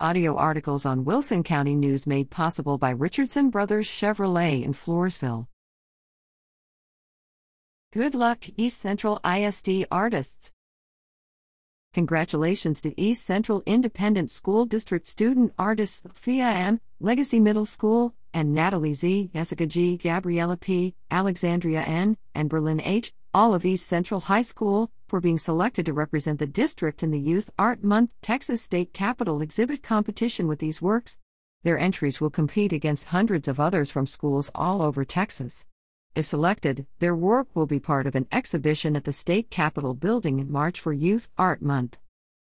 Audio articles on Wilson County News made possible by Richardson Brothers Chevrolet in Floresville. Good luck, East Central ISD artists. Congratulations to East Central Independent School District student artists Sophia M., Legacy Middle School, and Natalie Z., Jessica G., Gabriella P., Alexandria N., and Berlin H., all of East Central High School, for being selected to represent the district in the Youth Art Month Texas State Capitol exhibit competition with these works. Their entries will compete against hundreds of others from schools all over Texas. If selected, their work will be part of an exhibition at the State Capitol building in March for Youth Art Month.